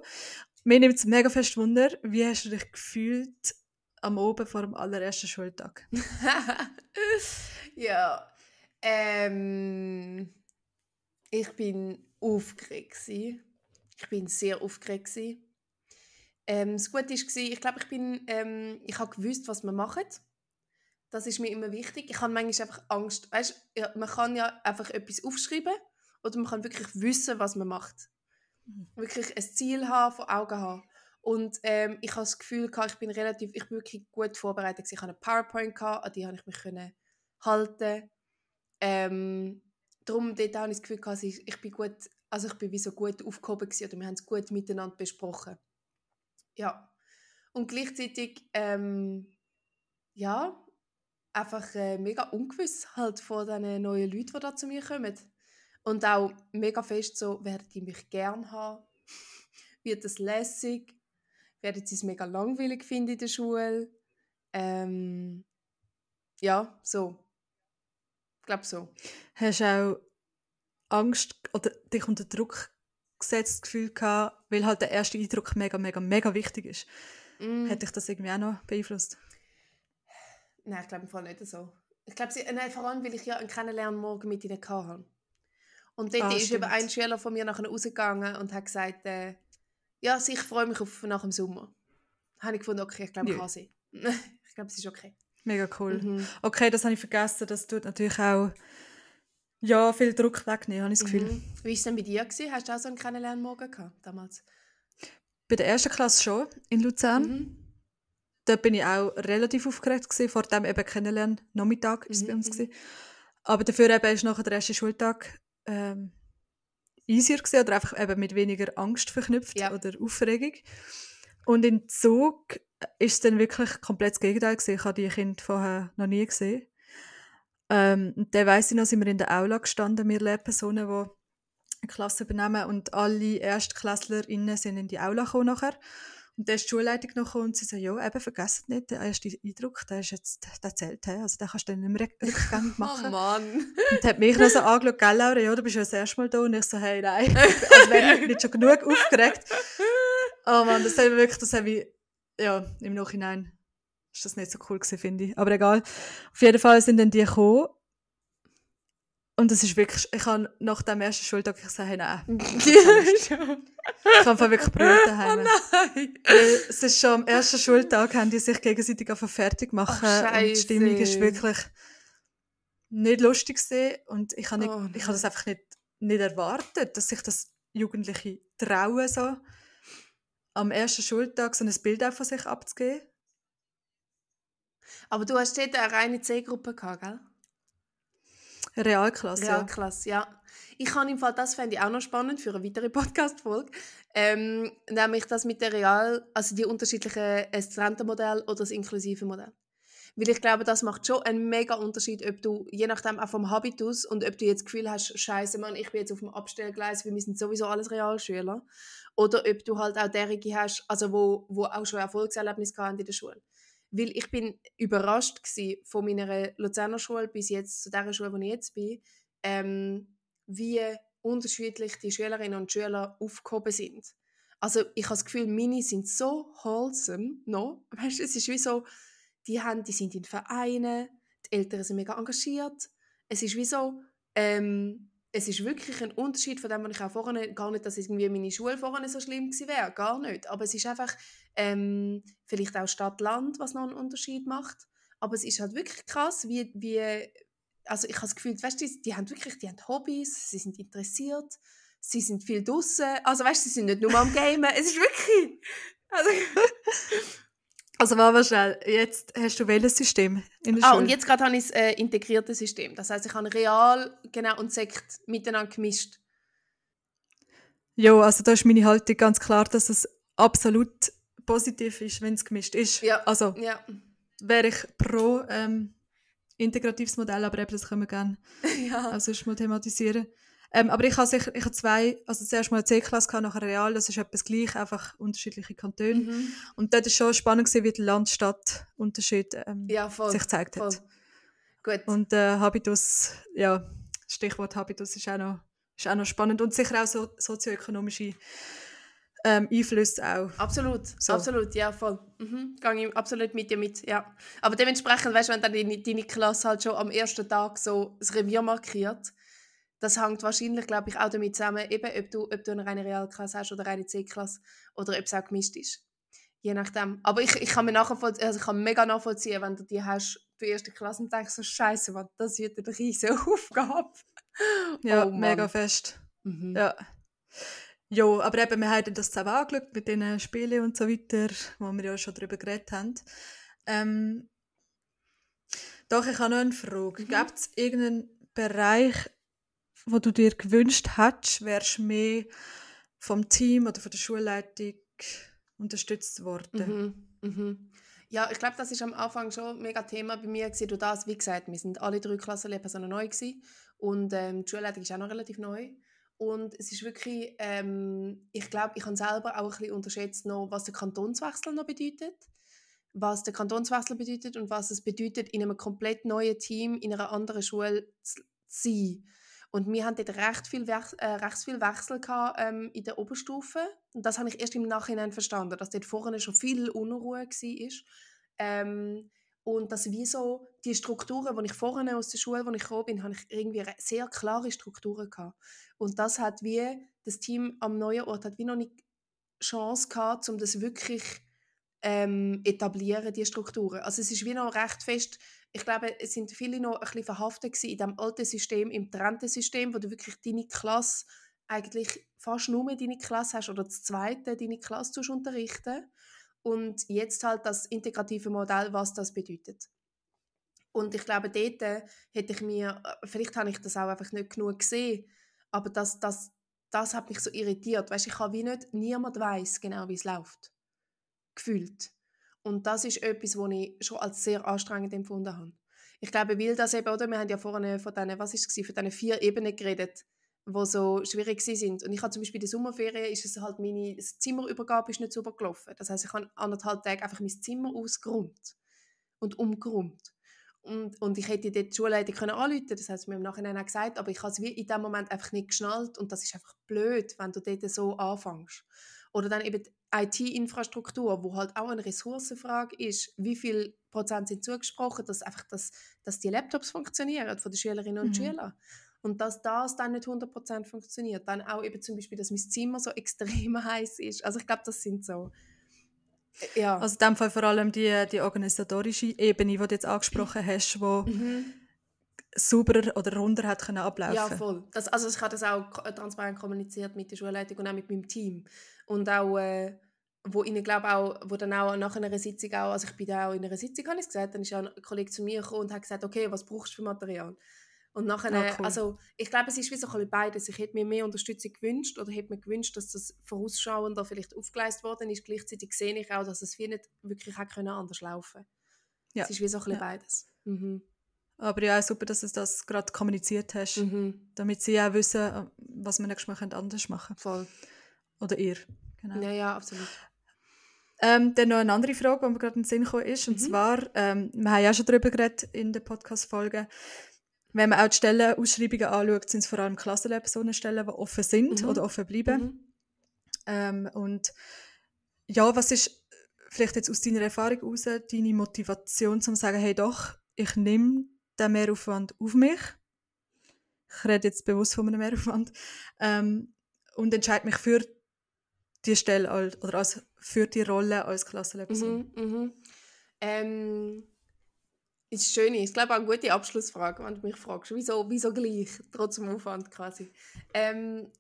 Mir nimmt es mega fest Wunder, wie hast du dich gefühlt am Oben vor dem allerersten Schultag? ja. Ähm, ich bin aufgeregt. Ich bin sehr aufgeregt. Ähm, das Gute war, ich glaube, ich bin, ähm, ich habe gewusst, was wir machen. Das ist mir immer wichtig. Ich habe manchmal einfach Angst. Weißt, man kann ja einfach etwas aufschreiben oder man kann wirklich wissen, was man macht. Mhm. Wirklich ein Ziel haben, vor Augen haben. Und ähm, ich habe das Gefühl, ich bin relativ, ich bin wirklich gut vorbereitet. Ich hatte eine PowerPoint, an die habe ich mich können halten. Ähm, darum dort habe ich das Gefühl, ich bin gut, also ich bin wie so gut aufgehoben gewesen, oder wir haben es gut miteinander besprochen. Ja. Und gleichzeitig, ähm, ja, einfach äh, mega ungewiss halt von diesen neuen Leuten, die da zu mir kommen. Und auch mega fest so, werden die mich gern haben? Wird das lässig? Werden sie es mega langweilig finden in der Schule? Ähm, ja, so. Ich glaube so. Hast du auch Angst oder dich unter Druck gesetzt Gefühl gehabt, weil halt der erste Eindruck mega, mega, mega wichtig ist? Mm. Hat dich das irgendwie auch noch beeinflusst? Nein, ich glaube im Fall nicht so. Ich glaube, nein, vor allem, weil ich ja einen Kennenlernen morgen mit ihnen hatte. Und dort ah, ist eben ein Schüler von mir nachher rausgegangen und hat gesagt, äh, ja, ich freue mich auf nach dem Sommer. Habe ich gefunden, okay, ich glaube, ich kann sie. ich glaube, es ist okay. Mega cool. Mhm. Okay, das habe ich vergessen. Das tut natürlich auch ja, viel Druck wegnehmen, habe ich das Gefühl. Mhm. Wie war es denn bei dir? Gewesen? Hast du auch so einen Kennenlernmorgen gehabt damals? Bei der ersten Klasse schon, in Luzern. Mhm. Dort bin ich auch relativ aufgeregt, gewesen, vor dem eben Kennenlernen. Nachmittag war es bei uns. Mhm. Gewesen. Aber dafür eben ist nachher der erste Schultag ähm, easier gewesen, oder einfach eben mit weniger Angst verknüpft ja. oder Aufregung. Und in Zug ist es dann wirklich komplett das Gegenteil gewesen. Ich habe die Kinder vorher noch nie gesehen. Ähm, und dann weiss ich noch, sind wir in der Aula gestanden, wir Lehrpersonen, die eine Klasse übernehmen und alle ErstklässlerInnen sind in die Aula gekommen nachher. Und dann ist die Schulleitung noch und sie sagt, ja, eben, vergesst nicht, der erste Eindruck, der ist jetzt, der zählt, also den kannst du dann nicht mehr rückgängig oh machen. oh Mann. Und hat mich noch so angeschaut, gell, Laura, ja, du bist ja das erste Mal da. Und ich so, hey, nein, also wäre ich nicht schon genug aufgeregt. Oh Mann, das habe ich wirklich, das habe ich, ja, im Nachhinein ist das nicht so cool gewesen, finde ich. Aber egal. Auf jeden Fall sind dann die gekommen und es ist wirklich, ich habe nach dem ersten Schultag gesagt, hey, nein. ich habe wirklich Brüder daheim. Oh nein. es ist schon am ersten Schultag, haben die sich gegenseitig auf fertig machen Ach, und die Stimmung ist wirklich nicht lustig gewesen. und ich habe, nicht, oh, ich habe das einfach nicht, nicht erwartet, dass sich das Jugendliche trauen so am ersten Schultag so ein Bild von sich abzugeben. Aber du hast dort eine reine C-Gruppe gehabt, gell? Realklasse. Realklasse, ja. Ich kann im Fall, das fände ich auch noch spannend für eine weitere Podcast-Folge, ähm, nämlich das mit der Real, also die unterschiedlichen Studentenmodell oder das inklusive Modell. Weil ich glaube, das macht schon einen mega Unterschied, ob du, je nachdem auch vom Habitus und ob du jetzt das Gefühl hast, scheiße Mann, ich bin jetzt auf dem Abstellgleis, wir sind sowieso alles Realschüler. Oder ob du halt auch derige hast, also wo, wo auch schon Erfolgserlebnisse hatten in der Schule. Weil ich bin überrascht von meiner Luzerner Schule bis jetzt zu der Schule, wo ich jetzt bin, ähm, wie unterschiedlich die Schülerinnen und Schüler aufgehoben sind. Also ich habe das Gefühl, meine sind so wholesome noch. Weißt, es ist wie so, die, haben, die sind in Vereinen, die Eltern sind mega engagiert. Es ist wie so, ähm, es ist wirklich ein Unterschied von dem, was ich auch vorhin, gar nicht, dass irgendwie meine Schule vorhin so schlimm gewesen wäre, gar nicht. Aber es ist einfach ähm, vielleicht auch Stadt-Land, was noch einen Unterschied macht. Aber es ist halt wirklich krass, wie, wie also ich habe das Gefühl, weißt, die, die haben wirklich, die haben Hobbys, sie sind interessiert, sie sind viel draußen. Also weißt, sie sind nicht nur am Gamen, es ist wirklich, also Also mal schnell, jetzt hast du welches System in der ah, Schule? und jetzt gerade habe ich das äh, integrierte System. Das heißt, ich habe Real genau, und Sekt miteinander gemischt. Ja, also da ist meine Haltung ganz klar, dass es absolut positiv ist, wenn es gemischt ist. Ja. Also ja. wäre ich pro ähm, integratives Modell, aber eben das können wir gerne ja. also mal thematisieren. Ähm, aber ich habe sicher, ich habe zwei, also zuerst mal eine C-Klasse, nachher Real, das ist etwas gleich, einfach unterschiedliche Kantone. Mhm. Und dort war schon spannend, gewesen, wie der Land-Stadt-Unterschied ähm, ja, sich gezeigt voll. hat. Gut. Und äh, Habitus, ja, Stichwort Habitus ist auch noch, ist auch noch spannend und sicher auch so, sozioökonomische ähm, Einflüsse auch. Absolut, so. absolut, ja, voll. Mhm. Gehe ich absolut mit dir mit, ja. Aber dementsprechend, weißt du, wenn dann deine, deine Klasse halt schon am ersten Tag so das Revier markiert, das hängt wahrscheinlich, glaube ich, auch damit zusammen, eben, ob, du, ob du eine reine Realklasse hast oder eine C-Klasse oder ob es auch gemischt ist. Je nachdem. Aber ich, ich kann mir nachvollziehen, also ich kann mega nachvollziehen, wenn du die hast, die erste Klasse und denkst so, scheiße, was, das wird eine riesige Aufgabe. Ja, Oh Mann. mega fest. Mhm. Ja. Jo, aber eben, wir haben das zusammen angeschaut mit den Spielen und so weiter, wo wir ja schon darüber geredet haben. Ähm, doch, ich habe noch eine Frage. Mhm. Gibt es irgendeinen Bereich, wo du dir gewünscht hättest, wärst du mehr vom Team oder von der Schulleitung unterstützt worden? Mhm. Mhm. Ja, ich glaube, das ist am Anfang schon ein mega Thema bei mir gewesen. Durch das, wie gesagt, wir sind alle drei Klassenlehrpersonen neu gewesen und ähm, die Schulleitung ist auch noch relativ neu. Und es ist wirklich, ähm, ich glaube, ich habe selber auch ein bisschen unterschätzt, noch, was der Kantonswechsel noch bedeutet. Was der Kantonswechsel bedeutet und was es bedeutet, in einem komplett neuen Team in einer anderen Schule zu sein. Und wir hatten dort recht viel, Wech äh, recht viel Wechsel gehabt, ähm, in der Oberstufe. Und das habe ich erst im Nachhinein verstanden, dass dort vorne schon viel Unruhe war. Ähm, und dass wie die Strukturen, die ich vorne aus der Schule, wo ich gekommen bin, habe ich irgendwie sehr klare Strukturen gehabt. Und das hat wie, das Team am neuen Ort hat wie noch nicht Chance gehabt, um das wirklich ähm, etablieren, die Strukturen. Also es ist wie noch recht fest, ich glaube, es sind viele noch ein bisschen verhaftet in dem alten System, im getrennten System, wo du wirklich deine Klasse eigentlich fast nur deine Klasse hast oder das zweite deine Klasse unterrichten und jetzt halt das integrative Modell, was das bedeutet. Und ich glaube, dort äh, hätte ich mir, äh, vielleicht habe ich das auch einfach nicht genug gesehen, aber das, das, das hat mich so irritiert. Weißt, ich habe wie nicht, niemand weiß genau, wie es läuft. Gefühlt. Und das ist etwas, was ich schon als sehr anstrengend empfunden habe. Ich glaube, weil das eben, oder, wir haben ja vorhin von diesen, was ist es, von diesen vier Ebenen geredet, die so schwierig sind. Und ich habe zum Beispiel in der Sommerferien, ist es halt meine Zimmerübergabe ist nicht super gelaufen. Das heißt, ich habe anderthalb Tage einfach mein Zimmer ausgeräumt und umgeräumt. Und, und ich hätte dort die Schulleitung können anrufen das hat sie mir im Nachhinein auch gesagt, aber ich habe es wie in dem Moment einfach nicht geschnallt und das ist einfach blöd, wenn du dort so anfängst. Oder dann eben IT-Infrastruktur, wo halt auch eine Ressourcenfrage ist, wie viel Prozent sind zugesprochen, dass einfach das, dass die Laptops funktionieren von den Schülerinnen und Mhm. Schülern. Und dass das dann nicht 100% funktioniert. Dann auch eben zum Beispiel, dass mein Zimmer so extrem heiß ist. Also ich glaube, das sind so... äh, Ja. Also in dem Fall vor allem die, die organisatorische Ebene, die du jetzt angesprochen hast, die mhm. sauberer oder runder hat können ablaufen. Ja, voll. Das, also ich habe das auch transparent kommuniziert mit der Schulleitung und auch mit meinem Team. Und auch, äh, wo ihnen glaube auch, wo dann auch nach einer Sitzung auch, also ich bin da auch in einer Sitzung, habe ich gesagt, dann ist auch ein Kollege zu mir gekommen und hat gesagt, okay, was brauchst du für Material? Und nachher, Ah, cool. also ich glaube, es ist wie so ein bisschen beides. Ich hätte mir mehr Unterstützung gewünscht oder hätte mir gewünscht, dass das vorausschauender vielleicht aufgeleistet worden ist. Gleichzeitig sehe ich auch, dass es wie nicht wirklich können anders laufen Ja. Es ist wie so ein bisschen Ja. beides. Mhm. Aber ja, super, dass du das gerade kommuniziert hast, Mhm. damit sie auch wissen, was wir nächstes Mal können anders machen Voll. Oder ihr. Genau. Ja, ja, absolut. Ähm, dann noch eine andere Frage, die mir gerade in den Sinn gekommen ist. Und Mhm. zwar, ähm, wir haben ja schon darüber geredet in der Podcast-Folge, wenn man auch die Stellenausschreibungen anschaut, sind es vor allem Klassenlehrpersonenstellen, die offen sind Mhm. oder offen bleiben. Mhm. Ähm, und ja, was ist vielleicht jetzt aus deiner Erfahrung heraus deine Motivation, zum zu sagen, hey doch, ich nehme den Mehraufwand auf mich. Ich rede jetzt bewusst von einem Mehraufwand. Ähm, und entscheide mich für die Stelle als, oder als, für die Rolle als Klassenlehrperson. Mhm, mhm. Ähm, ist schön. Ich glaube auch eine gute Abschlussfrage, wenn du mich fragst. Wieso, wieso gleich, trotz dem Aufwand quasi. Ähm,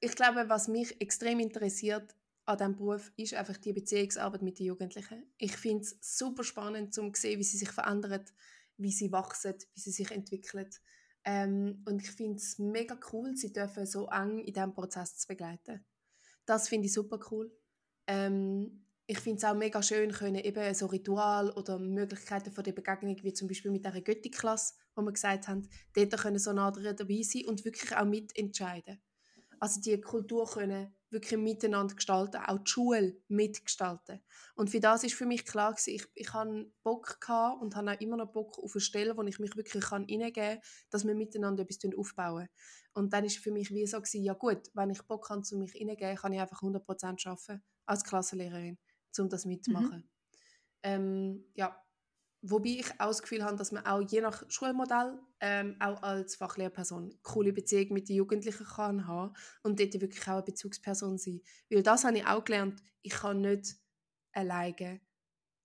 ich glaube, was mich extrem interessiert an diesem Beruf, ist einfach die Beziehungsarbeit mit den Jugendlichen. Ich finde es super spannend, um zu sehen, wie sie sich verändern, wie sie wachsen, wie sie sich entwickeln. Ähm, und ich finde es mega cool, sie dürfen so eng in diesem Prozess zu begleiten. Das finde ich super cool. Ähm, ich finde es auch mega schön, können eben so Ritual oder Möglichkeiten von der Begegnung, wie zum Beispiel mit dieser Götti-Klasse, wo wir gesagt haben, dort können so nah dabei sein und wirklich auch mitentscheiden. Also die Kultur können wirklich miteinander gestalten, auch die Schule mitgestalten. Und für das ist für mich klar gewesen, ich, ich hatte Bock gehabt und habe auch immer noch Bock auf eine Stelle, wo ich mich wirklich kann kann, dass wir miteinander etwas aufbauen. Und dann ist für mich wie so gewesen, ja gut, wenn ich Bock habe, zu mich reingeben, kann ich einfach 100% arbeiten als Klassenlehrerin, um das mitzumachen. Ähm, ja, wobei ich auch das Gefühl habe, dass man auch je nach Schulmodell ähm, auch als Fachlehrperson coole Beziehung mit den Jugendlichen kann haben und dort wirklich auch eine Bezugsperson sein. Weil das habe ich auch gelernt, ich kann nicht alleine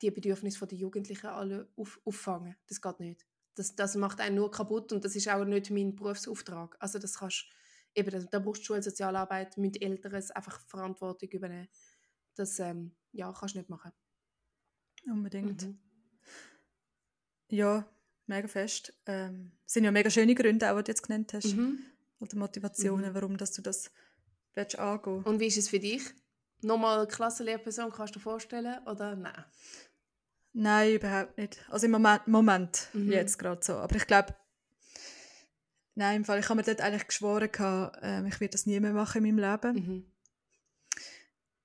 die Bedürfnisse der Jugendlichen alle auf, auffangen. Das geht nicht. Das, das macht einen nur kaputt und das ist auch nicht mein Berufsauftrag. Also das kannst eben, da brauchst du Schulsozialarbeit mit Eltern einfach Verantwortung übernehmen. Das ähm, ja, kannst du nicht machen. Unbedingt. Mhm. Ja, mega fest. Ähm, sind ja mega schöne Gründe, auch, die du jetzt genannt hast. Mhm. Oder Motivationen, mhm. warum dass du das willst angehen Und wie ist es für dich? Nochmal Klassenlehrperson, kannst du dir vorstellen? Oder nein? Nein, überhaupt nicht. Also im Moment, Moment mhm. jetzt gerade so. Aber ich glaube, nein, im Fall, ich habe mir dort eigentlich geschworen, äh, ich werde das nie mehr machen in meinem Leben. Mhm.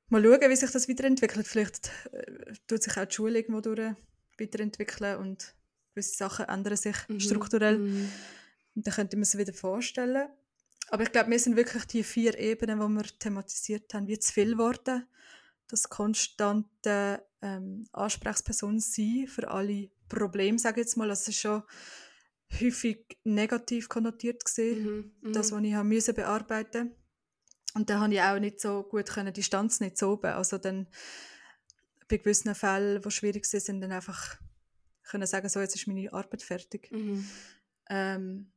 Mal schauen, wie sich das weiterentwickelt. Vielleicht äh, tut sich auch die Schule irgendwo durch weiterentwickeln und gewisse Sachen ändern sich mhm. strukturell. Mhm. Und dann könnte man es wieder vorstellen. Aber ich glaube, wir sind wirklich die vier Ebenen, die wir thematisiert haben, wie zu viel geworden. Das konstante ähm, Ansprechperson sein für alle Probleme, sage ich jetzt mal. Das ist schon häufig negativ konnotiert gesehen, mhm. das, was ich haben müssen bearbeiten und da habe ich auch nicht so gut können, Distanz nicht so oben. Also dann bei gewissen Fällen, die schwierig sind, sind dann einfach können sagen, so, jetzt ist meine Arbeit fertig. Mhm. Ähm,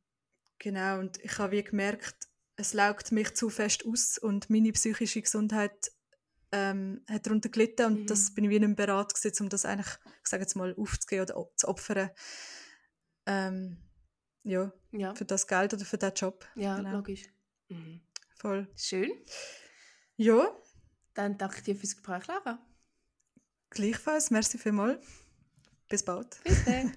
genau, und ich habe wie gemerkt, es laugt mich zu fest aus und meine psychische Gesundheit ähm, hat darunter gelitten und mhm. das bin ich wie nicht bereit gewesen, um das eigentlich, ich sage jetzt mal, aufzugeben oder zu opfern. Ähm, ja, ja, für das Geld oder für den Job. Ja, genau. logisch. Mhm. Voll. Schön. Ja. Dann danke ich dir fürs Gespräch, Lara. Gleichfalls, merci vielmals. Bis bald. Bis dann.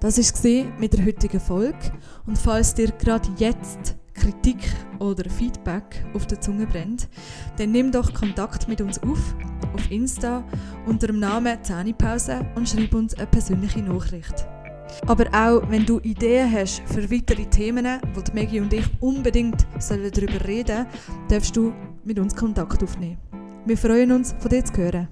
Das war mit der heutigen Folge. Und falls dir gerade jetzt Kritik oder Feedback auf der Zunge brennt, dann nimm doch Kontakt mit uns auf, auf Insta unter dem Namen Zähnepause und schreib uns eine persönliche Nachricht. Aber auch wenn du Ideen hast für weitere Themen, wo die Maggie und ich unbedingt darüber reden sollen, darfst du mit uns Kontakt aufnehmen. Wir freuen uns, von dir zu hören.